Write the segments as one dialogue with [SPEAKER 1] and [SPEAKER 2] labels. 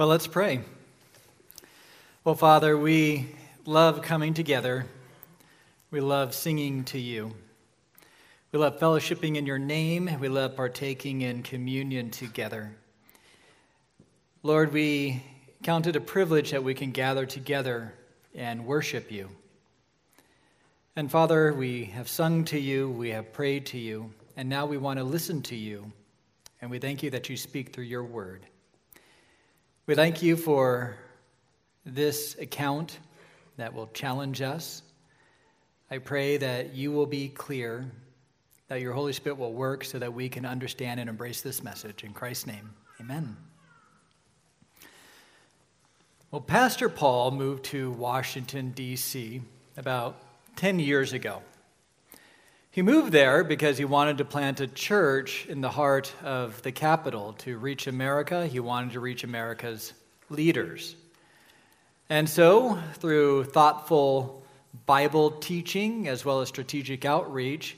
[SPEAKER 1] Well, let's pray. Well, Father, we love coming together. We love singing to you. We love fellowshipping in your name. We love partaking in communion together. Lord, we count it a privilege that we can gather together and worship you. And Father, we have sung to you, we have prayed to you, and now we want to listen to you. And we thank you that you speak through your word. We thank you for this account that will challenge us. I pray that you will be clear, that your Holy Spirit will work so that we can understand and embrace this message. In Christ's name, amen. Well, Pastor Paul moved to Washington, D.C. about 10 years ago. He moved there because he wanted to plant a church in the heart of the capital to reach America. He wanted to reach America's leaders. And so, through thoughtful Bible teaching as well as strategic outreach,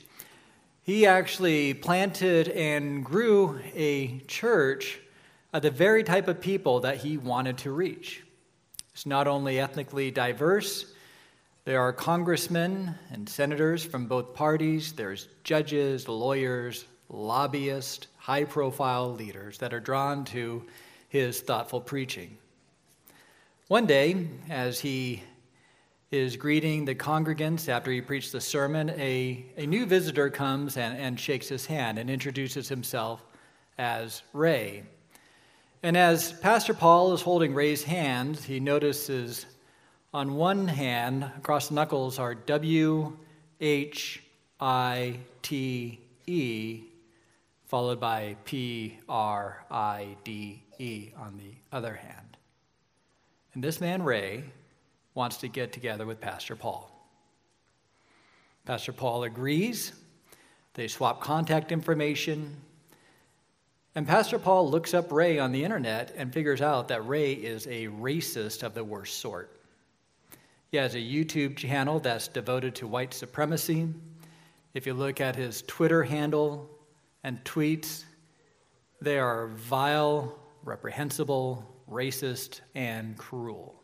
[SPEAKER 1] he actually planted and grew a church of the very type of people that he wanted to reach. It's not only ethnically diverse, there are congressmen and senators from both parties, there's judges, lawyers, lobbyists, high profile leaders that are drawn to his thoughtful preaching. One day, as he is greeting the congregants after he preached the sermon, a, a new visitor comes and, and shakes his hand and introduces himself as Ray. And as Pastor Paul is holding Ray's hand, he notices on one hand, across the knuckles are W H I T E, followed by P R I D E on the other hand. And this man, Ray, wants to get together with Pastor Paul. Pastor Paul agrees. They swap contact information. And Pastor Paul looks up Ray on the internet and figures out that Ray is a racist of the worst sort. He has a YouTube channel that's devoted to white supremacy. If you look at his Twitter handle and tweets, they are vile, reprehensible, racist, and cruel.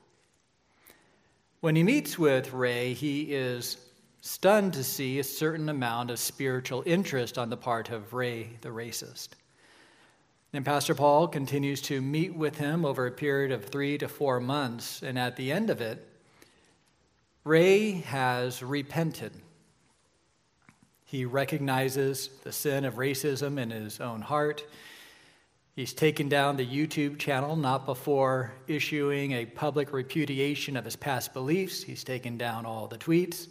[SPEAKER 1] When he meets with Ray, he is stunned to see a certain amount of spiritual interest on the part of Ray the racist. And Pastor Paul continues to meet with him over a period of three to four months, and at the end of it, Ray has repented. He recognizes the sin of racism in his own heart. He's taken down the YouTube channel not before issuing a public repudiation of his past beliefs. He's taken down all the tweets.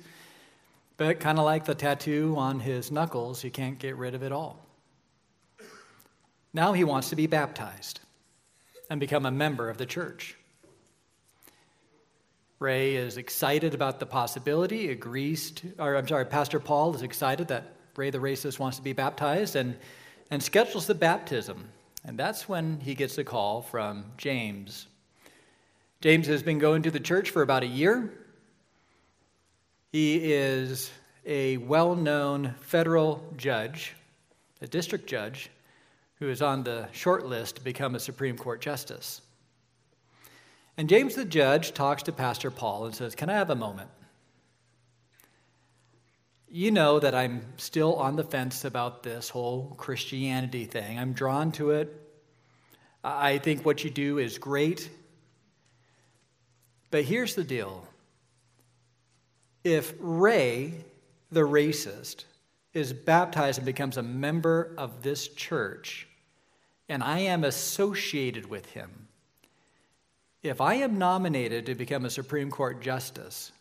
[SPEAKER 1] But kind of like the tattoo on his knuckles, he can't get rid of it all. Now he wants to be baptized and become a member of the church. Ray is excited about the possibility, agrees to, or I'm sorry, Pastor Paul is excited that Ray the racist wants to be baptized and, and schedules the baptism. And that's when he gets a call from James. James has been going to the church for about a year. He is a well known federal judge, a district judge, who is on the short list to become a Supreme Court justice. And James the judge talks to Pastor Paul and says, Can I have a moment? You know that I'm still on the fence about this whole Christianity thing. I'm drawn to it. I think what you do is great. But here's the deal if Ray, the racist, is baptized and becomes a member of this church, and I am associated with him, if I am nominated to become a Supreme Court justice,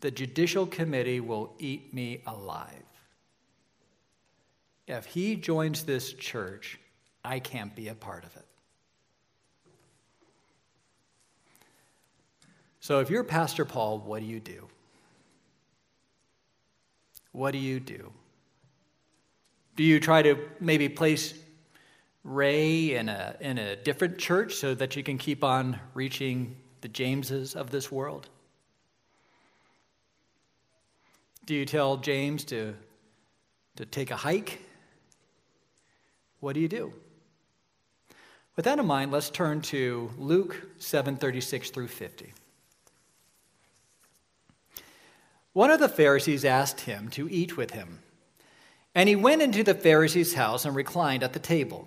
[SPEAKER 1] the Judicial Committee will eat me alive. If he joins this church, I can't be a part of it. So, if you're Pastor Paul, what do you do? What do you do? Do you try to maybe place Ray in a, in a different church so that you can keep on reaching the Jameses of this world? Do you tell James to, to take a hike? What do you do? With that in mind, let's turn to Luke 7:36 through 50. One of the Pharisees asked him to eat with him. And he went into the Pharisee's house and reclined at the table.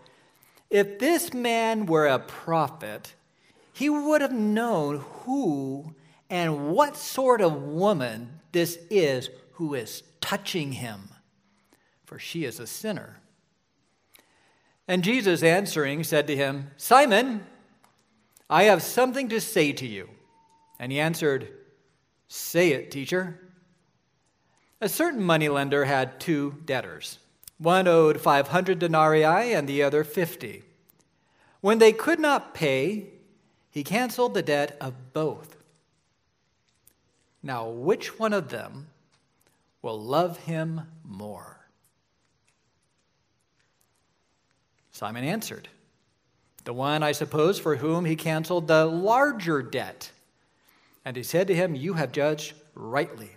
[SPEAKER 1] If this man were a prophet, he would have known who and what sort of woman this is who is touching him, for she is a sinner. And Jesus answering said to him, Simon, I have something to say to you. And he answered, Say it, teacher. A certain moneylender had two debtors. One owed 500 denarii and the other 50. When they could not pay, he canceled the debt of both. Now, which one of them will love him more? Simon answered, The one, I suppose, for whom he canceled the larger debt. And he said to him, You have judged rightly.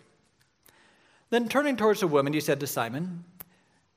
[SPEAKER 1] Then turning towards the woman, he said to Simon,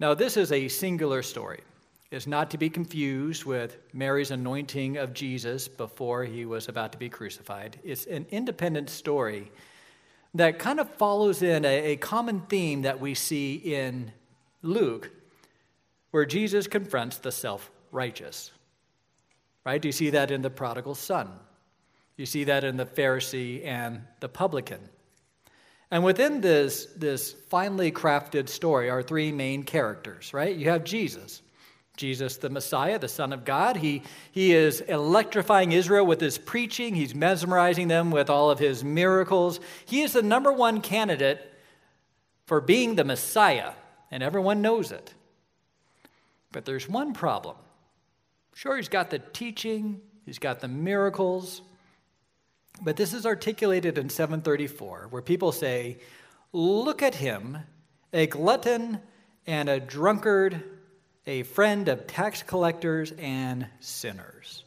[SPEAKER 1] Now, this is a singular story. It's not to be confused with Mary's anointing of Jesus before he was about to be crucified. It's an independent story that kind of follows in a, a common theme that we see in Luke, where Jesus confronts the self righteous. Right? You see that in the prodigal son? You see that in the Pharisee and the publican. And within this, this finely crafted story are three main characters, right? You have Jesus, Jesus, the Messiah, the Son of God. He, he is electrifying Israel with his preaching, he's mesmerizing them with all of his miracles. He is the number one candidate for being the Messiah, and everyone knows it. But there's one problem. Sure, he's got the teaching, he's got the miracles, but this is articulated in 734, where people say, Look at him, a glutton and a drunkard a friend of tax collectors and sinners.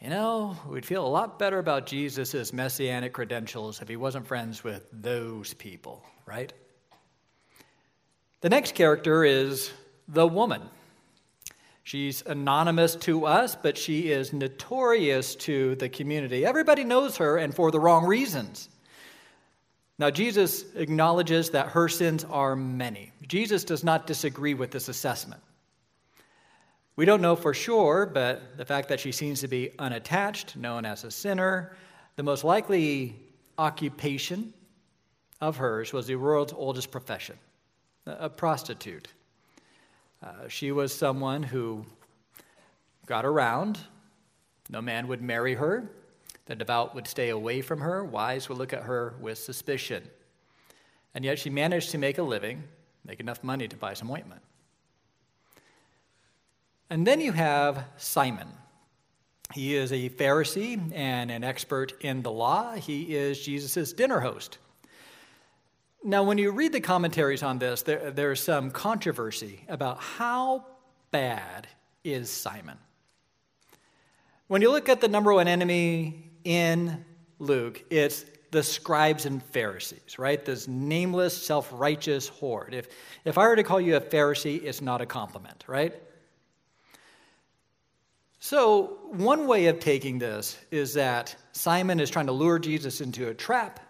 [SPEAKER 1] You know, we'd feel a lot better about Jesus' messianic credentials if he wasn't friends with those people, right? The next character is the woman. She's anonymous to us, but she is notorious to the community. Everybody knows her, and for the wrong reasons. Now, Jesus acknowledges that her sins are many. Jesus does not disagree with this assessment. We don't know for sure, but the fact that she seems to be unattached, known as a sinner, the most likely occupation of hers was the world's oldest profession a prostitute. Uh, she was someone who got around. No man would marry her. The devout would stay away from her, wise would look at her with suspicion. And yet she managed to make a living, make enough money to buy some ointment. And then you have Simon. He is a Pharisee and an expert in the law. He is Jesus' dinner host. Now, when you read the commentaries on this, there, there's some controversy about how bad is Simon. When you look at the number one enemy in Luke, it's the scribes and Pharisees, right? This nameless, self righteous horde. If, if I were to call you a Pharisee, it's not a compliment, right? So, one way of taking this is that Simon is trying to lure Jesus into a trap,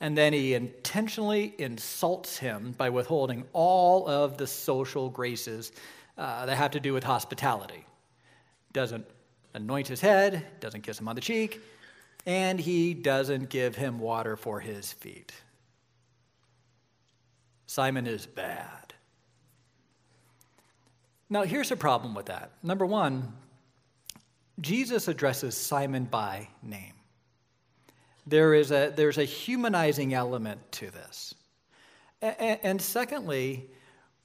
[SPEAKER 1] and then he intentionally insults him by withholding all of the social graces uh, that have to do with hospitality. Doesn't anoint his head, doesn't kiss him on the cheek, and he doesn't give him water for his feet. Simon is bad. Now, here's a problem with that. Number one, Jesus addresses Simon by name. There is a, there's a humanizing element to this. And, secondly,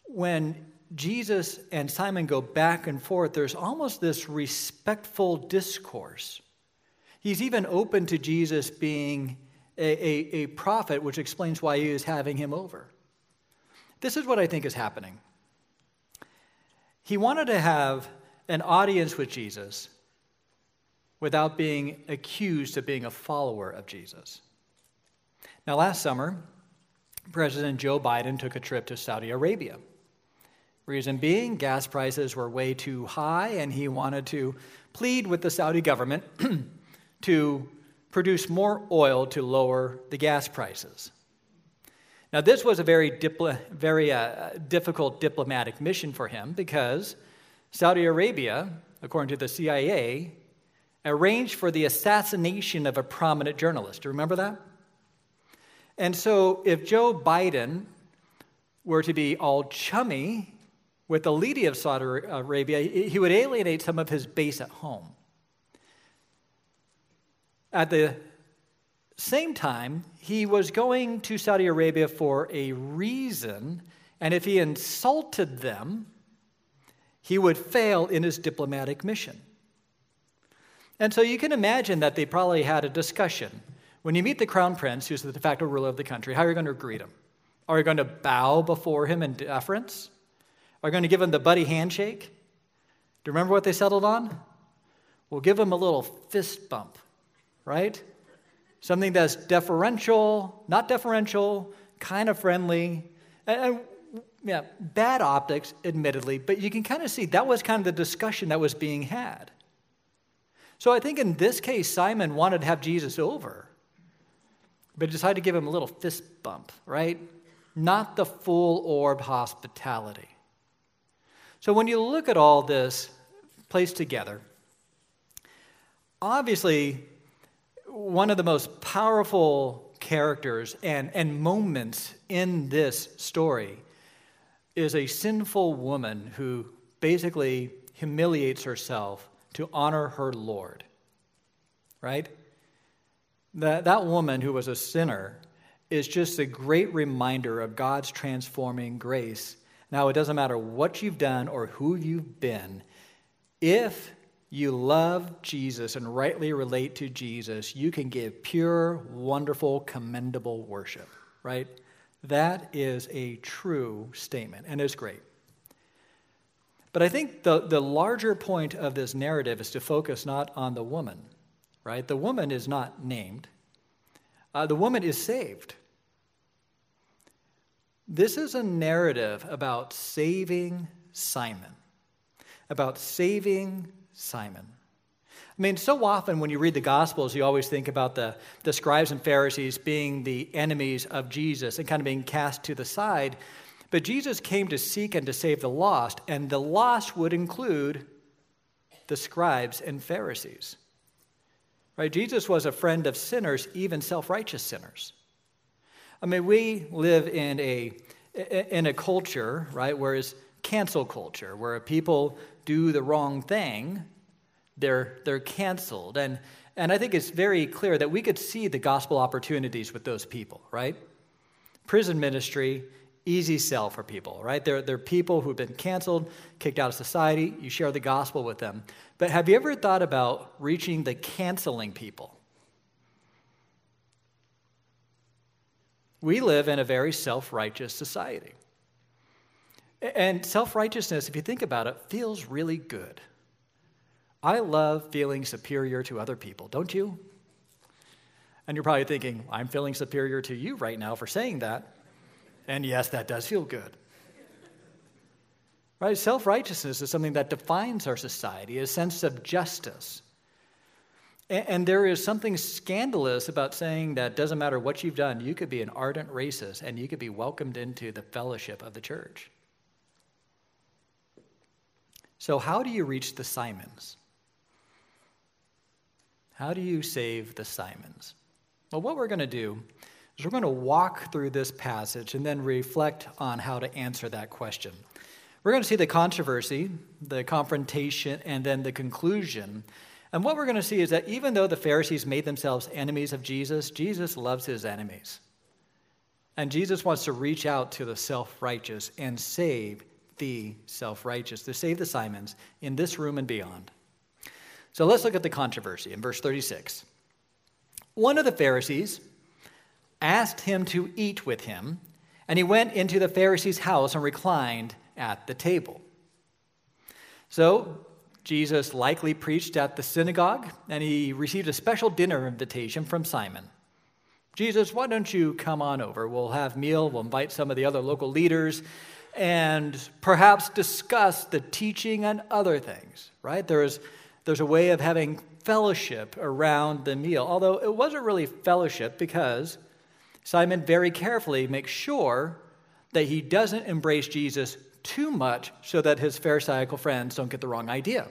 [SPEAKER 1] when Jesus and Simon go back and forth, there's almost this respectful discourse He's even open to Jesus being a, a, a prophet, which explains why he is having him over. This is what I think is happening. He wanted to have an audience with Jesus without being accused of being a follower of Jesus. Now, last summer, President Joe Biden took a trip to Saudi Arabia. Reason being, gas prices were way too high, and he wanted to plead with the Saudi government to produce more oil to lower the gas prices. Now, this was a very, dipl- very uh, difficult diplomatic mission for him because Saudi Arabia, according to the CIA, arranged for the assassination of a prominent journalist. Do you remember that? And so, if Joe Biden were to be all chummy with the leader of Saudi Arabia, he would alienate some of his base at home. At the same time, he was going to Saudi Arabia for a reason, and if he insulted them, he would fail in his diplomatic mission. And so you can imagine that they probably had a discussion. When you meet the crown prince, who's the de facto ruler of the country, how are you going to greet him? Are you going to bow before him in deference? Are you going to give him the buddy handshake? Do you remember what they settled on? We'll give him a little fist bump right? Something that's deferential, not deferential, kind of friendly. And, and yeah, bad optics, admittedly, but you can kind of see that was kind of the discussion that was being had. So I think in this case, Simon wanted to have Jesus over, but decided to give him a little fist bump, right? Not the full orb hospitality. So when you look at all this placed together, obviously one of the most powerful characters and, and moments in this story is a sinful woman who basically humiliates herself to honor her Lord. Right? That, that woman who was a sinner is just a great reminder of God's transforming grace. Now, it doesn't matter what you've done or who you've been, if you love Jesus and rightly relate to Jesus, you can give pure, wonderful, commendable worship, right? That is a true statement and it's great. But I think the, the larger point of this narrative is to focus not on the woman, right? The woman is not named, uh, the woman is saved. This is a narrative about saving Simon, about saving Simon. I mean, so often when you read the Gospels, you always think about the, the scribes and Pharisees being the enemies of Jesus and kind of being cast to the side. But Jesus came to seek and to save the lost, and the lost would include the scribes and Pharisees. Right? Jesus was a friend of sinners, even self righteous sinners. I mean, we live in a, in a culture, right, where it's cancel culture, where people do the wrong thing, they're, they're canceled. And, and I think it's very clear that we could see the gospel opportunities with those people, right? Prison ministry, easy sell for people, right? They're, they're people who've been canceled, kicked out of society. You share the gospel with them. But have you ever thought about reaching the canceling people? We live in a very self righteous society. And self righteousness, if you think about it, feels really good. I love feeling superior to other people, don't you? And you're probably thinking, I'm feeling superior to you right now for saying that. And yes, that does feel good. Right? Self righteousness is something that defines our society, a sense of justice. And there is something scandalous about saying that doesn't matter what you've done, you could be an ardent racist and you could be welcomed into the fellowship of the church. So, how do you reach the Simons? How do you save the Simons? Well, what we're going to do is we're going to walk through this passage and then reflect on how to answer that question. We're going to see the controversy, the confrontation, and then the conclusion. And what we're going to see is that even though the Pharisees made themselves enemies of Jesus, Jesus loves his enemies. And Jesus wants to reach out to the self righteous and save the self righteous, to save the Simons in this room and beyond. So let's look at the controversy in verse 36. One of the Pharisees asked him to eat with him, and he went into the Pharisee's house and reclined at the table. So Jesus likely preached at the synagogue, and he received a special dinner invitation from Simon. Jesus, why don't you come on over? We'll have meal, we'll invite some of the other local leaders, and perhaps discuss the teaching and other things, right? There's, there's a way of having fellowship around the meal, although it wasn't really fellowship because Simon very carefully makes sure that he doesn't embrace Jesus too much so that his Pharisaical friends don't get the wrong idea.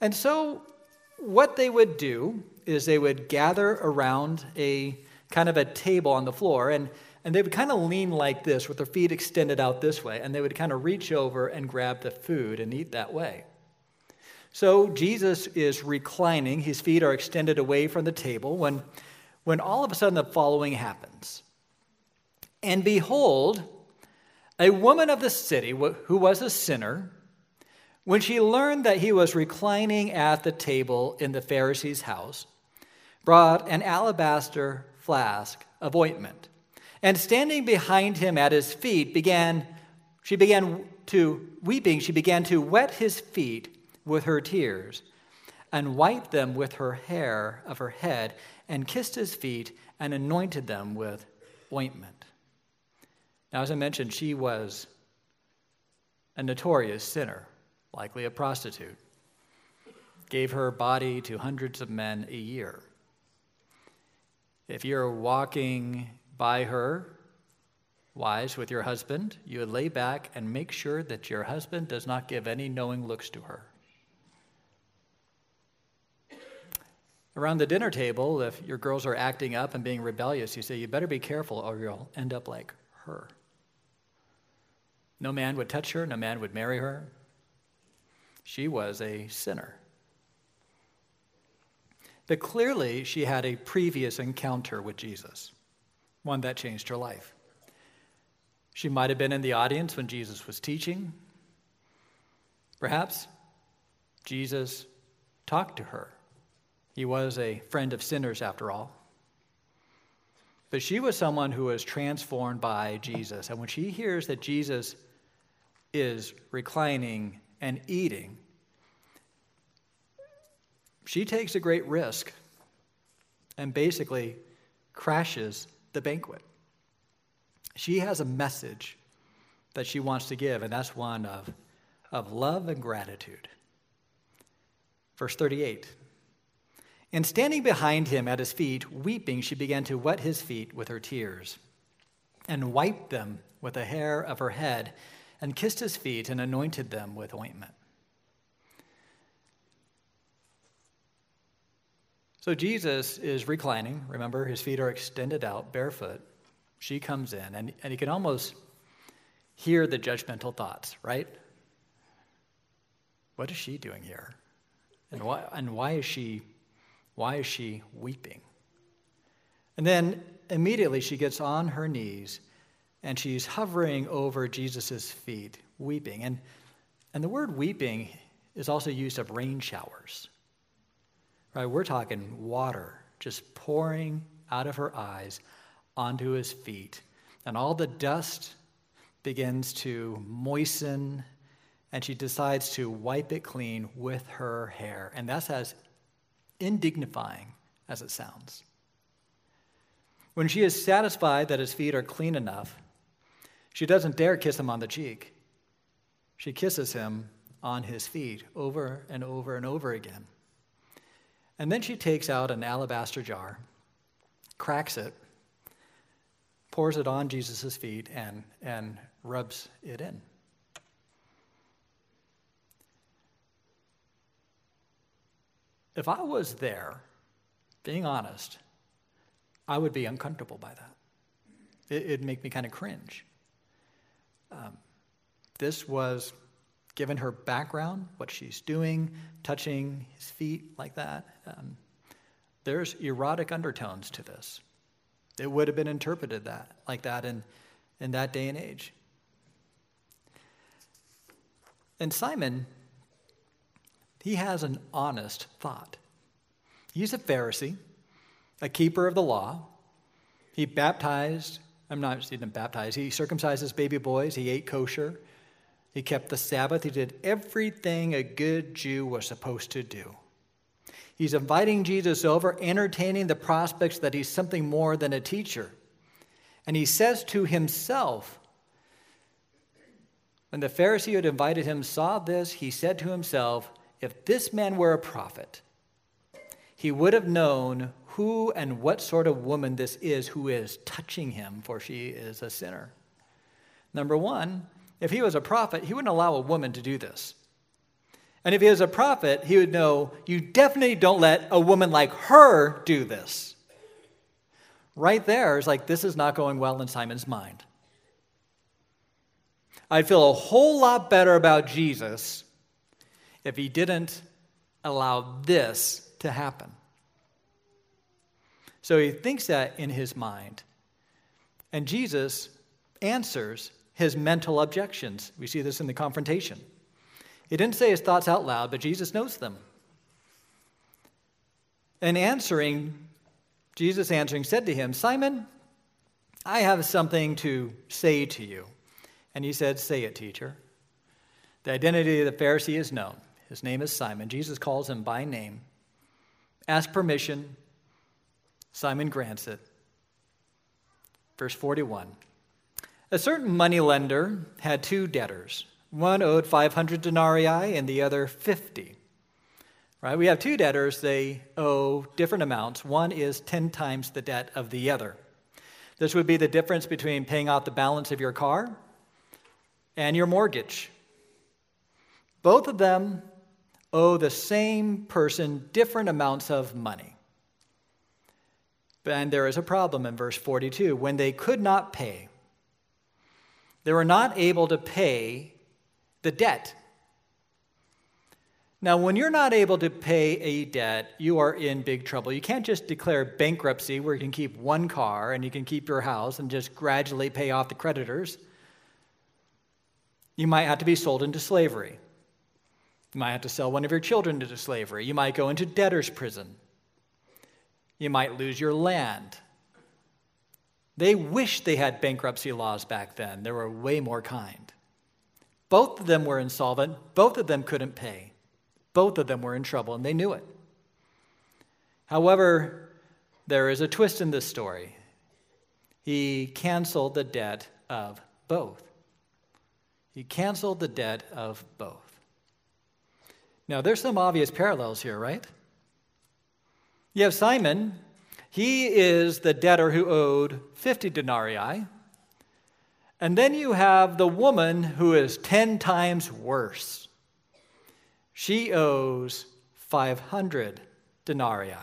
[SPEAKER 1] And so, what they would do is they would gather around a kind of a table on the floor, and, and they would kind of lean like this with their feet extended out this way, and they would kind of reach over and grab the food and eat that way. So, Jesus is reclining, his feet are extended away from the table when, when all of a sudden the following happens. And behold, a woman of the city who was a sinner, when she learned that he was reclining at the table in the Pharisee's house, brought an alabaster flask of ointment, and standing behind him at his feet, began she began to weeping, she began to wet his feet with her tears, and wiped them with her hair of her head, and kissed his feet, and anointed them with ointment. Now, as I mentioned, she was a notorious sinner, likely a prostitute, gave her body to hundreds of men a year. If you're walking by her, wise with your husband, you would lay back and make sure that your husband does not give any knowing looks to her. Around the dinner table, if your girls are acting up and being rebellious, you say, You better be careful or you'll end up like her. No man would touch her, no man would marry her. She was a sinner. But clearly, she had a previous encounter with Jesus, one that changed her life. She might have been in the audience when Jesus was teaching. Perhaps Jesus talked to her. He was a friend of sinners, after all. But she was someone who was transformed by Jesus. And when she hears that Jesus is reclining and eating, she takes a great risk and basically crashes the banquet. She has a message that she wants to give, and that's one of, of love and gratitude. Verse 38 And standing behind him at his feet, weeping, she began to wet his feet with her tears and wiped them with the hair of her head and kissed his feet and anointed them with ointment. So Jesus is reclining. Remember, his feet are extended out, barefoot. She comes in, and, and you can almost hear the judgmental thoughts, right? What is she doing here? And why, and why is she why is she weeping? And then immediately she gets on her knees and she's hovering over Jesus' feet, weeping. And, and the word weeping is also used of rain showers. Right? We're talking water just pouring out of her eyes onto his feet. And all the dust begins to moisten and she decides to wipe it clean with her hair. And that's as indignifying as it sounds. When she is satisfied that his feet are clean enough, she doesn't dare kiss him on the cheek. She kisses him on his feet over and over and over again. And then she takes out an alabaster jar, cracks it, pours it on Jesus' feet, and, and rubs it in. If I was there, being honest, I would be uncomfortable by that. It, would make me kind of cringe. Um, this was, given her background, what she's doing, touching his feet like that, um, there's erotic undertones to this. It would have been interpreted that like that in, in that day and age. And Simon, he has an honest thought. He's a Pharisee, a keeper of the law. He baptized, I'm not even baptized, he circumcised his baby boys, he ate kosher, he kept the Sabbath, he did everything a good Jew was supposed to do. He's inviting Jesus over, entertaining the prospects that he's something more than a teacher. And he says to himself, when the Pharisee who had invited him saw this, he said to himself, If this man were a prophet, he would have known who and what sort of woman this is who is touching him, for she is a sinner. Number one, if he was a prophet, he wouldn't allow a woman to do this. And if he was a prophet, he would know you definitely don't let a woman like her do this. Right there is like, this is not going well in Simon's mind. I'd feel a whole lot better about Jesus if he didn't allow this to happen. So he thinks that in his mind. And Jesus answers his mental objections. We see this in the confrontation. He didn't say his thoughts out loud, but Jesus knows them. And answering, Jesus answering said to him, Simon, I have something to say to you. And he said, Say it, teacher. The identity of the Pharisee is known. His name is Simon. Jesus calls him by name. Ask permission. Simon grants it. Verse 41 A certain moneylender had two debtors. One owed 500 denarii and the other 50. Right? We have two debtors, they owe different amounts. One is 10 times the debt of the other. This would be the difference between paying off the balance of your car and your mortgage. Both of them owe the same person different amounts of money. And there is a problem in verse 42. When they could not pay, they were not able to pay the debt. Now, when you're not able to pay a debt, you are in big trouble. You can't just declare bankruptcy where you can keep one car and you can keep your house and just gradually pay off the creditors. You might have to be sold into slavery. You might have to sell one of your children into slavery. You might go into debtor's prison. You might lose your land. They wished they had bankruptcy laws back then. They were way more kind. Both of them were insolvent. Both of them couldn't pay. Both of them were in trouble, and they knew it. However, there is a twist in this story. He canceled the debt of both. He canceled the debt of both. Now, there's some obvious parallels here, right? You have Simon. He is the debtor who owed 50 denarii. And then you have the woman who is 10 times worse. She owes 500 denarii.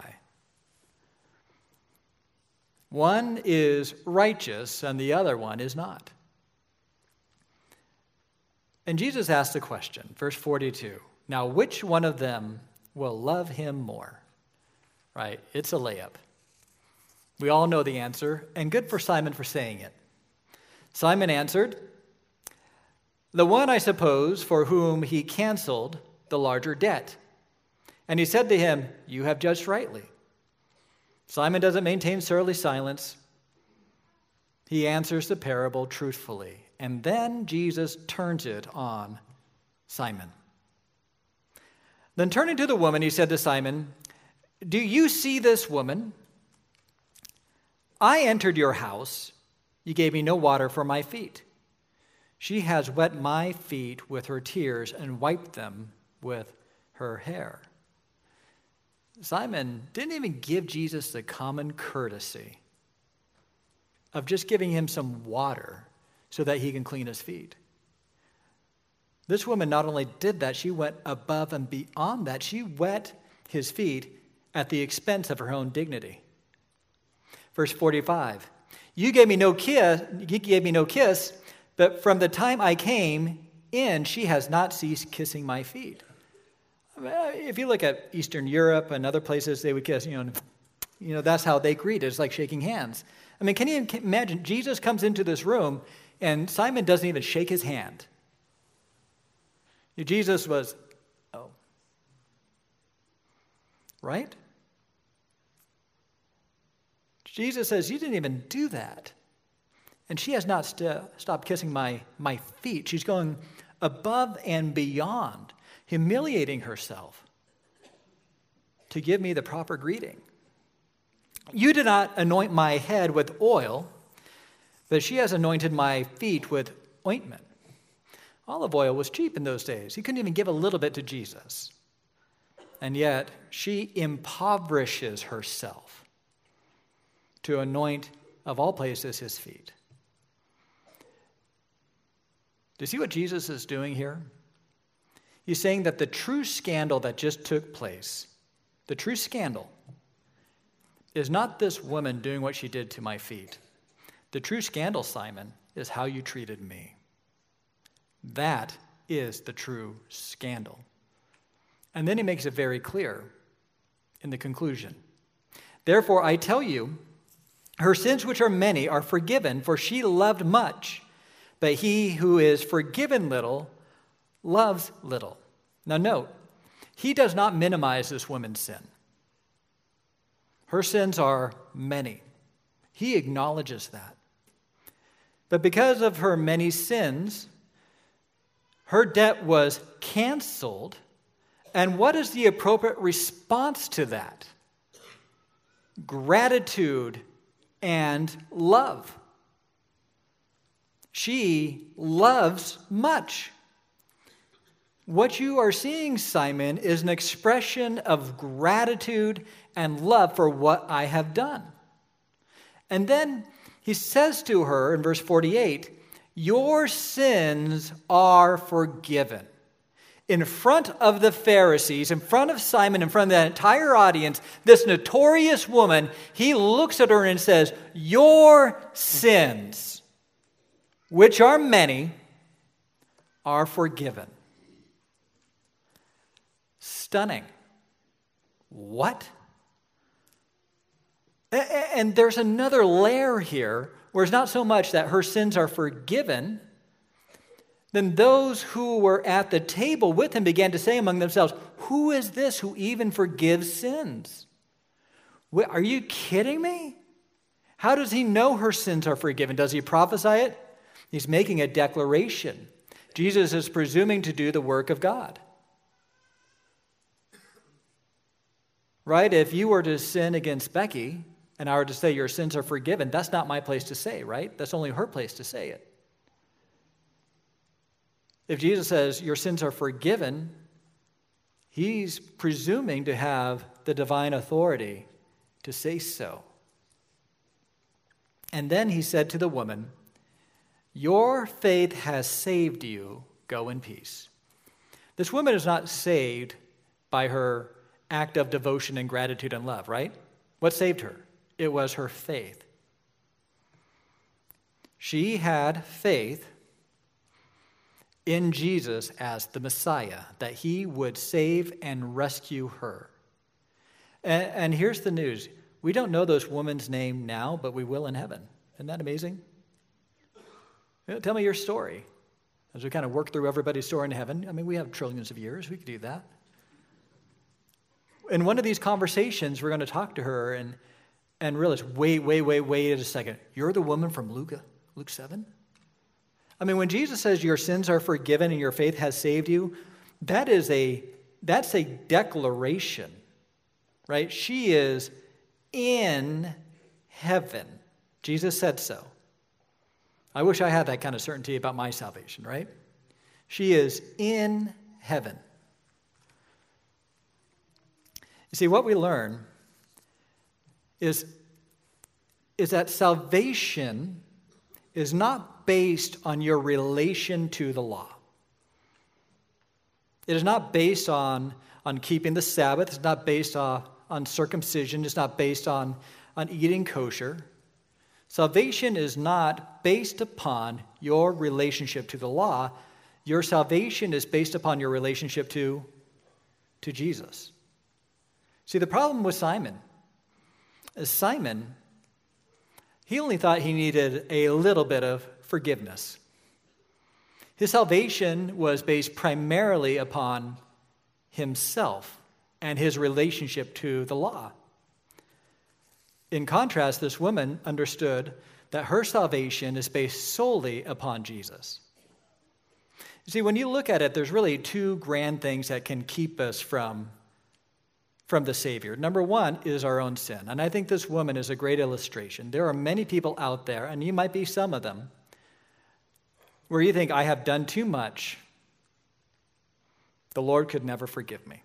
[SPEAKER 1] One is righteous and the other one is not. And Jesus asked a question, verse 42. Now, which one of them will love him more? Right? It's a layup. We all know the answer, and good for Simon for saying it. Simon answered, The one, I suppose, for whom he canceled the larger debt. And he said to him, You have judged rightly. Simon doesn't maintain surly silence. He answers the parable truthfully and then Jesus turns it on Simon. Then turning to the woman, he said to Simon, Do you see this woman? I entered your house. You gave me no water for my feet. She has wet my feet with her tears and wiped them with her hair. Simon didn't even give Jesus the common courtesy of just giving him some water so that he can clean his feet. This woman not only did that, she went above and beyond that. She wet his feet at the expense of her own dignity. Verse 45 You gave me no kiss, you gave me no kiss, but from the time I came in, she has not ceased kissing my feet. If you look at Eastern Europe and other places, they would kiss, you know, you know, that's how they greet. It's like shaking hands. I mean, can you imagine? Jesus comes into this room and Simon doesn't even shake his hand. Jesus was, oh, right? Jesus says, You didn't even do that. And she has not st- stopped kissing my, my feet. She's going above and beyond, humiliating herself to give me the proper greeting. You did not anoint my head with oil, but she has anointed my feet with ointment. Olive oil was cheap in those days. He couldn't even give a little bit to Jesus. And yet, she impoverishes herself to anoint, of all places, his feet. Do you see what Jesus is doing here? He's saying that the true scandal that just took place, the true scandal, is not this woman doing what she did to my feet. The true scandal, Simon, is how you treated me. That is the true scandal. And then he makes it very clear in the conclusion. Therefore, I tell you, her sins, which are many, are forgiven, for she loved much. But he who is forgiven little loves little. Now, note, he does not minimize this woman's sin. Her sins are many. He acknowledges that. But because of her many sins, her debt was canceled. And what is the appropriate response to that? Gratitude and love. She loves much. What you are seeing, Simon, is an expression of gratitude and love for what I have done. And then he says to her in verse 48 Your sins are forgiven in front of the Pharisees, in front of Simon, in front of the entire audience, this notorious woman, he looks at her and says, Your sins, which are many, are forgiven. Stunning. What? And there's another layer here where it's not so much that her sins are forgiven then those who were at the table with him began to say among themselves, Who is this who even forgives sins? Are you kidding me? How does he know her sins are forgiven? Does he prophesy it? He's making a declaration. Jesus is presuming to do the work of God. Right? If you were to sin against Becky and I were to say your sins are forgiven, that's not my place to say, right? That's only her place to say it. If Jesus says your sins are forgiven, he's presuming to have the divine authority to say so. And then he said to the woman, Your faith has saved you. Go in peace. This woman is not saved by her act of devotion and gratitude and love, right? What saved her? It was her faith. She had faith in Jesus as the Messiah, that he would save and rescue her. And, and, here's the news we don't know this woman's name now, but we will in heaven. Isn't that amazing? Tell me your story as we kind of work through everybody's story in heaven. I mean, we have trillions of years, we could do that. In one of these conversations, we're going to talk to her and, and realize wait, wait, wait, wait a second. You're the woman from Luke, Luke 7? I mean, when Jesus says your sins are forgiven and your faith has saved you, that is a that's a declaration, right? She is in heaven. Jesus said so. I wish I had that kind of certainty about my salvation, right? She is in heaven. You see, what we learn is, is that salvation is not based on your relation to the law. It is not based on, on keeping the Sabbath. It's not based on, on circumcision. It's not based on, on eating kosher. Salvation is not based upon your relationship to the law. Your salvation is based upon your relationship to, to Jesus. See, the problem with Simon Simon, he only thought he needed a little bit of forgiveness. His salvation was based primarily upon himself and his relationship to the law. In contrast, this woman understood that her salvation is based solely upon Jesus. You see, when you look at it, there's really two grand things that can keep us from, from the Savior. Number one is our own sin. And I think this woman is a great illustration. There are many people out there, and you might be some of them, where you think, I have done too much. The Lord could never forgive me.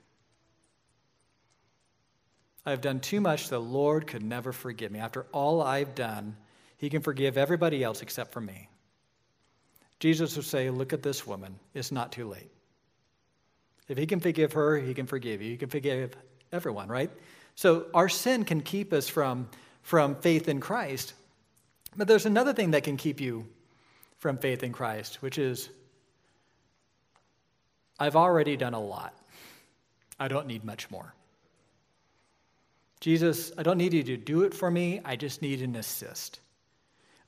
[SPEAKER 1] I have done too much, the Lord could never forgive me. After all I've done, He can forgive everybody else except for me. Jesus would say, Look at this woman. It's not too late. If He can forgive her, He can forgive you. He can forgive everyone, right? So our sin can keep us from, from faith in Christ. But there's another thing that can keep you from faith in Christ, which is I've already done a lot. I don't need much more. Jesus, I don't need you to do it for me. I just need an assist.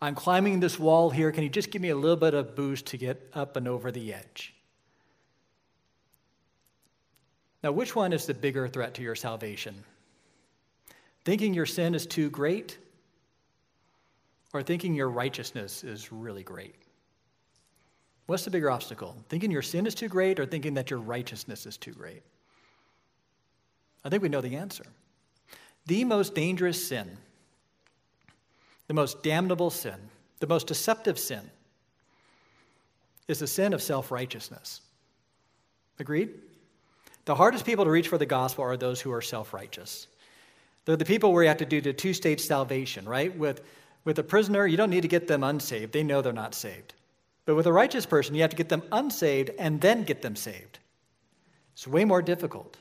[SPEAKER 1] I'm climbing this wall here. Can you just give me a little bit of boost to get up and over the edge? Now, which one is the bigger threat to your salvation? Thinking your sin is too great or thinking your righteousness is really great? What's the bigger obstacle? Thinking your sin is too great or thinking that your righteousness is too great? I think we know the answer. The most dangerous sin, the most damnable sin, the most deceptive sin is the sin of self righteousness. Agreed? The hardest people to reach for the gospel are those who are self righteous. They're the people where you have to do the two stage salvation, right? With, with a prisoner, you don't need to get them unsaved, they know they're not saved. But with a righteous person, you have to get them unsaved and then get them saved. It's way more difficult.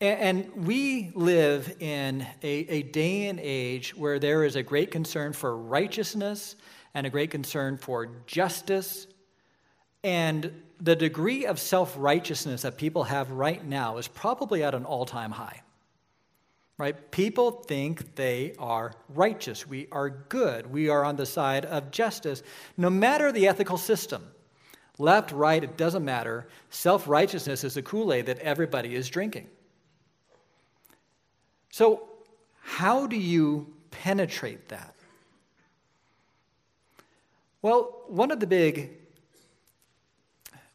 [SPEAKER 1] And we live in a, a, day and age where there is a great concern for righteousness and a great concern for justice. And the degree of self righteousness that people have right now is probably at an all time high. Right? People think they are righteous. We are good. We are on the side of justice, no matter the ethical system. Left, right, it doesn't matter. Self righteousness is the Kool Aid that everybody is drinking. So, how do you penetrate that? Well, one of the big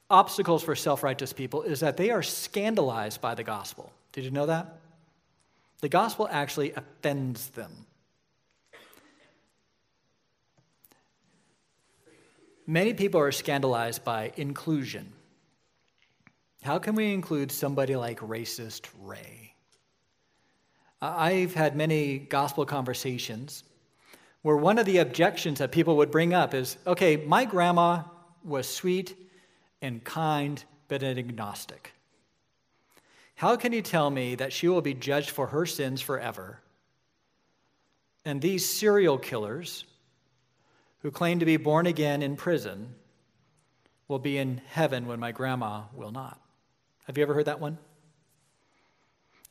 [SPEAKER 1] obstacles for self righteous people is that they are scandalized by the gospel. Did you know that? The gospel actually offends them. Many people are scandalized by inclusion. How can we include somebody like racist Ray? I've had many gospel conversations where one of the objections that people would bring up is okay, my grandma was sweet and kind, but an agnostic. How can you tell me that she will be judged for her sins forever? And these serial killers who claim to be born again in prison will be in heaven when my grandma will not. Have you ever heard that one?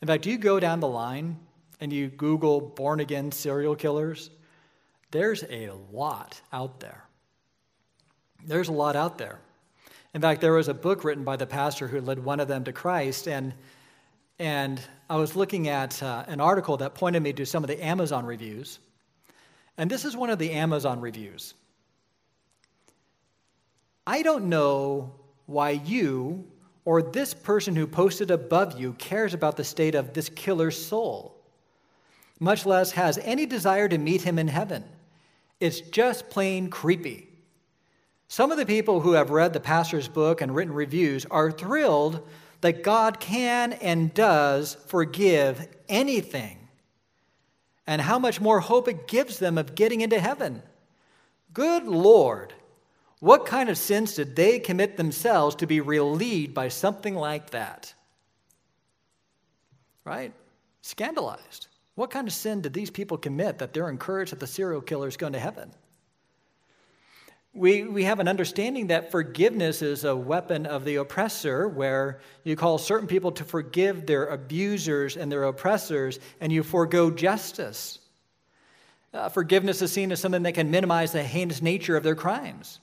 [SPEAKER 1] In fact, you go down the line and you Google born again serial killers, there's a lot out there. There's a lot out there. In fact, there was a book written by the pastor who led one of them to Christ, and, and I was looking at uh, an article that pointed me to some of the Amazon reviews. And this is one of the Amazon reviews. I don't know why you or this person who posted above you cares about the state of this killer's soul, much less has any desire to meet him in heaven. It's just plain creepy. Some of the people who have read the pastor's book and written reviews are thrilled that God can and does forgive anything, and how much more hope it gives them of getting into heaven. Good Lord, what kind of sins did they commit themselves to be relieved by something like that? Right? Scandalized. What kind of sin did these people commit that they're encouraged that the serial killer is going to heaven? We, we have an understanding that forgiveness is a weapon of the oppressor, where you call certain people to forgive their abusers and their oppressors, and you forego justice. Uh, forgiveness is seen as something that can minimize the heinous nature of their crimes.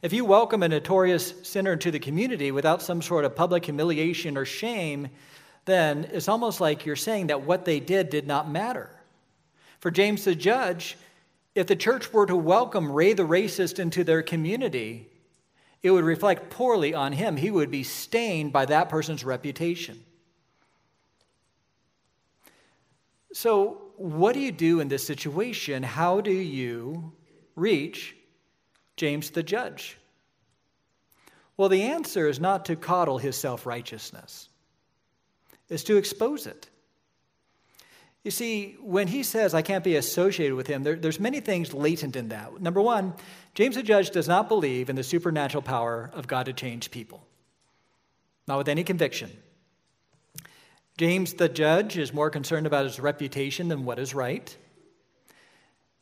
[SPEAKER 1] If you welcome a notorious sinner into the community without some sort of public humiliation or shame, then it's almost like you're saying that what they did did not matter. For James the judge, if the church were to welcome Ray the racist into their community, it would reflect poorly on him. He would be stained by that person's reputation. So, what do you do in this situation? How do you reach James the judge? Well, the answer is not to coddle his self righteousness is to expose it. You see, when he says, I can't be associated with him, there, there's many things latent in that. Number one, James the Judge does not believe in the supernatural power of God to change people, not with any conviction. James the Judge is more concerned about his reputation than what is right.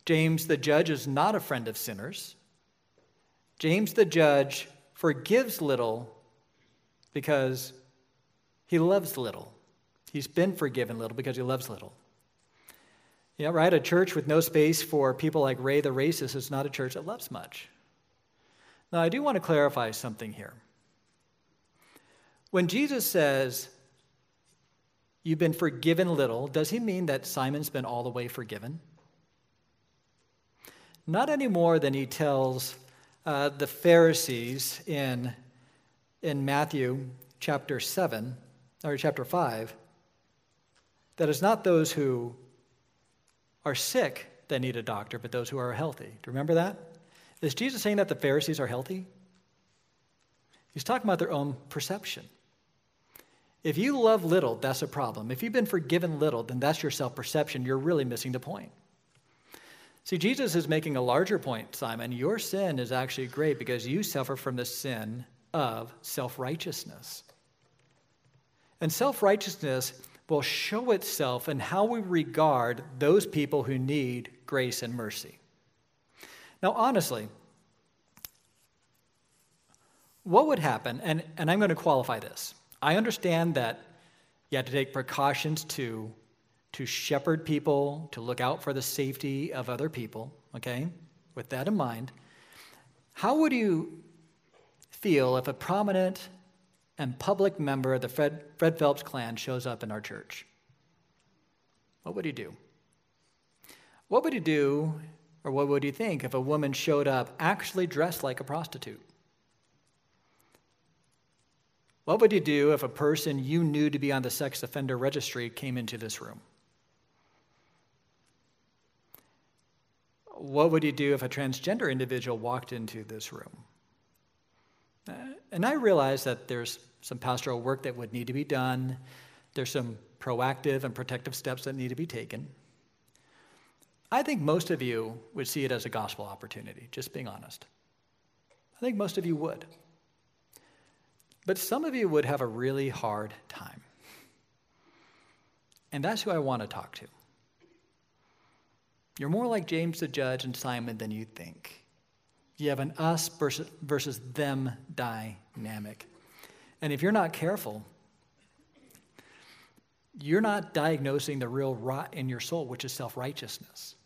[SPEAKER 1] James the Judge is not a friend of sinners. James the Judge forgives little because he loves little. He's been forgiven little because he loves little. Yeah, right? A church with no space for people like Ray the racist is not a church that loves much. Now, I do want to clarify something here. When Jesus says, You've been forgiven little, does he mean that Simon's been all the way forgiven? Not any more than he tells uh, the Pharisees in, in Matthew chapter 7 or chapter 5, that it's not those who are sick that need a doctor, but those who are healthy. Do you remember that? Is Jesus saying that the Pharisees are healthy? He's talking about their own perception. If you love little, that's a problem. If you've been forgiven little, then that's your self perception. You're really missing the point. See, Jesus is making a larger point, Simon. Your sin is actually great because you suffer from the sin of self righteousness. And self righteousness will show itself in how we regard those people who need grace and mercy. Now, honestly, what would happen, and, and I'm going to qualify this. I understand that you have to take precautions to, to shepherd people, to look out for the safety of other people, okay? With that in mind, how would you feel if a prominent and public member of the Fred, Fred Phelps clan shows up in our church, what would he do? What would he do, or what would he think, if a woman showed up actually dressed like a prostitute? What would you do if a person you knew to be on the sex offender registry came into this room? What would you do if a transgender individual walked into this room? Uh, and I realize that there's some pastoral work that would need to be done, there's some proactive and protective steps that need to be taken. I think most of you would see it as a gospel opportunity, just being honest. I think most of you would. But some of you would have a really hard time. And that's who I want to talk to. You're more like James the judge and Simon than you think. You have an us versus, versus them dynamic. And if you're not careful, you're not diagnosing the real rot in your soul, which is self righteousness.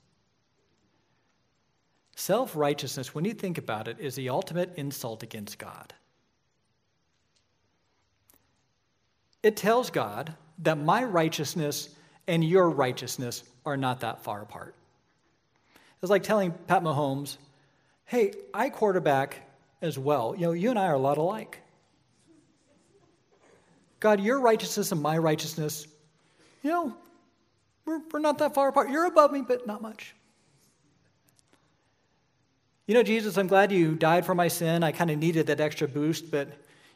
[SPEAKER 1] Self righteousness, when you think about it, is the ultimate insult against God. It tells God that my righteousness and your righteousness are not that far apart. It's like telling Pat Mahomes, hey, I quarterback as well. You know, you and I are a lot alike. God, your righteousness and my righteousness, you know, we're, we're not that far apart. You're above me, but not much. You know, Jesus, I'm glad you died for my sin. I kind of needed that extra boost, but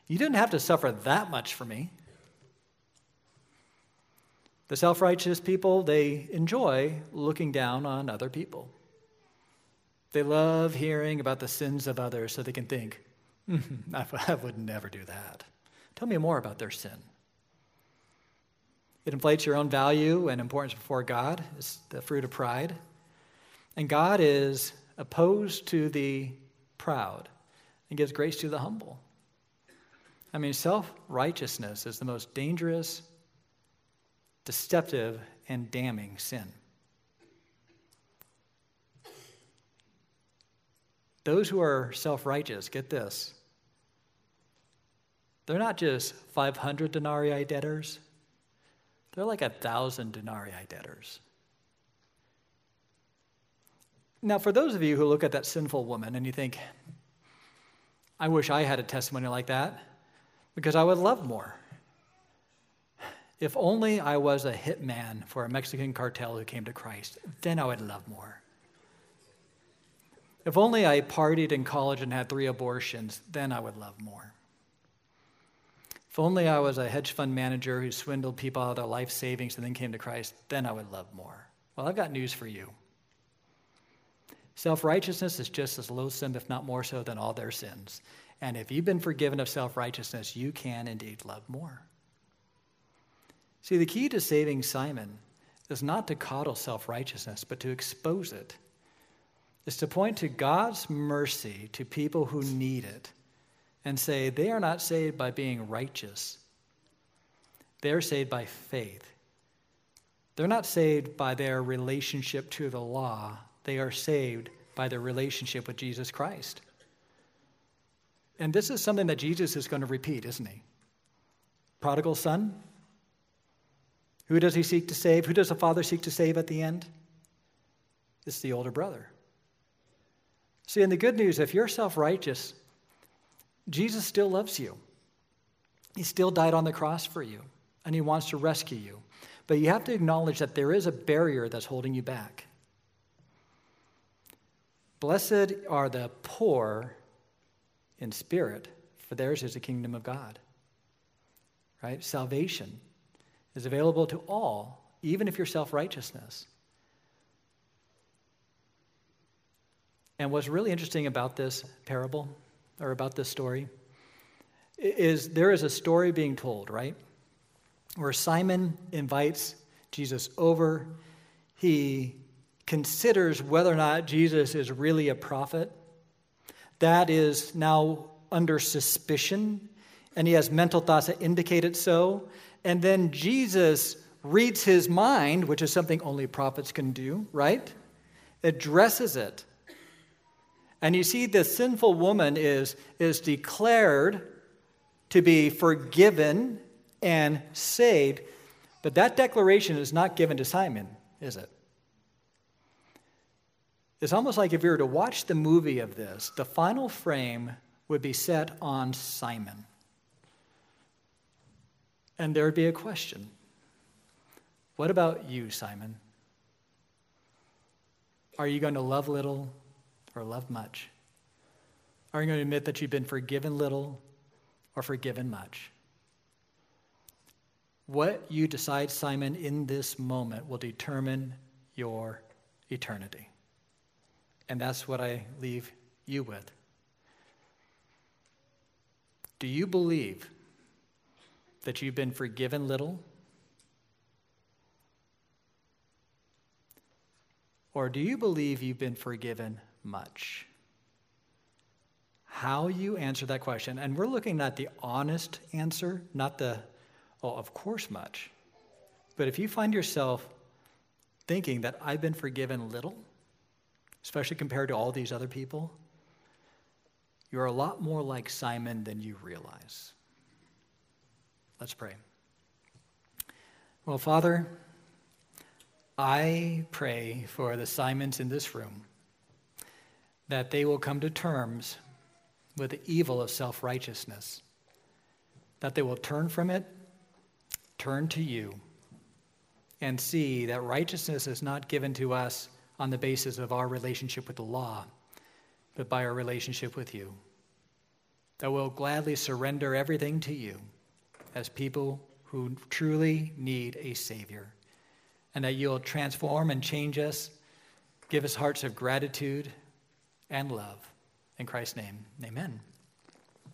[SPEAKER 1] you didn't have to suffer that much for me. The self righteous people, they enjoy looking down on other people. They love hearing about the sins of others so they can think, mm-hmm, I would never do that. Tell me more about their sin. It inflates your own value and importance before God. It's the fruit of pride. And God is opposed to the proud and gives grace to the humble. I mean, self righteousness is the most dangerous, deceptive, and damning sin. Those who are self righteous, get this, they're not just 500 denarii debtors, they're like a thousand denarii debtors. Now, for those of you who look at that sinful woman and you think, I wish I had a testimony like that because I would love more. If only I was a hitman for a Mexican cartel who came to Christ, then I would love more. If only I partied in college and had three abortions, then I would love more. If only I was a hedge fund manager who swindled people out of their life savings and then came to Christ, then I would love more. Well, I've got news for you. Self righteousness is just as loathsome, if not more so, than all their sins. And if you've been forgiven of self righteousness, you can indeed love more. See, the key to saving Simon is not to coddle self righteousness, but to expose it. It's to point to God's mercy to people who need it and say they are not saved by being righteous, they're saved by faith. They're not saved by their relationship to the law, they are saved by their relationship with Jesus Christ. And this is something that Jesus is going to repeat, isn't he? Prodigal son? Who does he seek to save? Who does the father seek to save at the end? It's the older brother. See, and the good news if you're self righteous, Jesus still loves you. He still died on the cross for you, and he wants to rescue you. But you have to acknowledge that there is a barrier that's holding you back. Blessed are the poor in spirit, for theirs is the kingdom of God. Right? Salvation is available to all, even if you're self righteousness. And what's really interesting about this parable, or about this story, is there is a story being told, right? Where Simon invites Jesus over. He considers whether or not Jesus is really a prophet. That is now under suspicion, and he has mental thoughts that indicate it so. And then Jesus reads his mind, which is something only prophets can do, right? Addresses it. And you see, the sinful woman is, is declared to be forgiven and saved. But that declaration is not given to Simon, is it? It's almost like if you were to watch the movie of this, the final frame would be set on Simon. And there would be a question What about you, Simon? Are you going to love little or love much? Are you going to admit that you've been forgiven little or forgiven much? What you decide, Simon, in this moment will determine your eternity. And that's what I leave you with. Do you believe that you've been forgiven little? Or do you believe you've been forgiven much? How you answer that question, and we're looking at the honest answer, not the, oh, of course, much. But if you find yourself thinking that I've been forgiven little, especially compared to all these other people, you're a lot more like Simon than you realize. Let's pray. Well, Father, I pray for the Simons in this room that they will come to terms with the evil of self righteousness, that they will turn from it, turn to you, and see that righteousness is not given to us on the basis of our relationship with the law, but by our relationship with you. That we'll gladly surrender everything to you as people who truly need a Savior, and that you'll transform and change us, give us hearts of gratitude and love. In Christ's name, amen.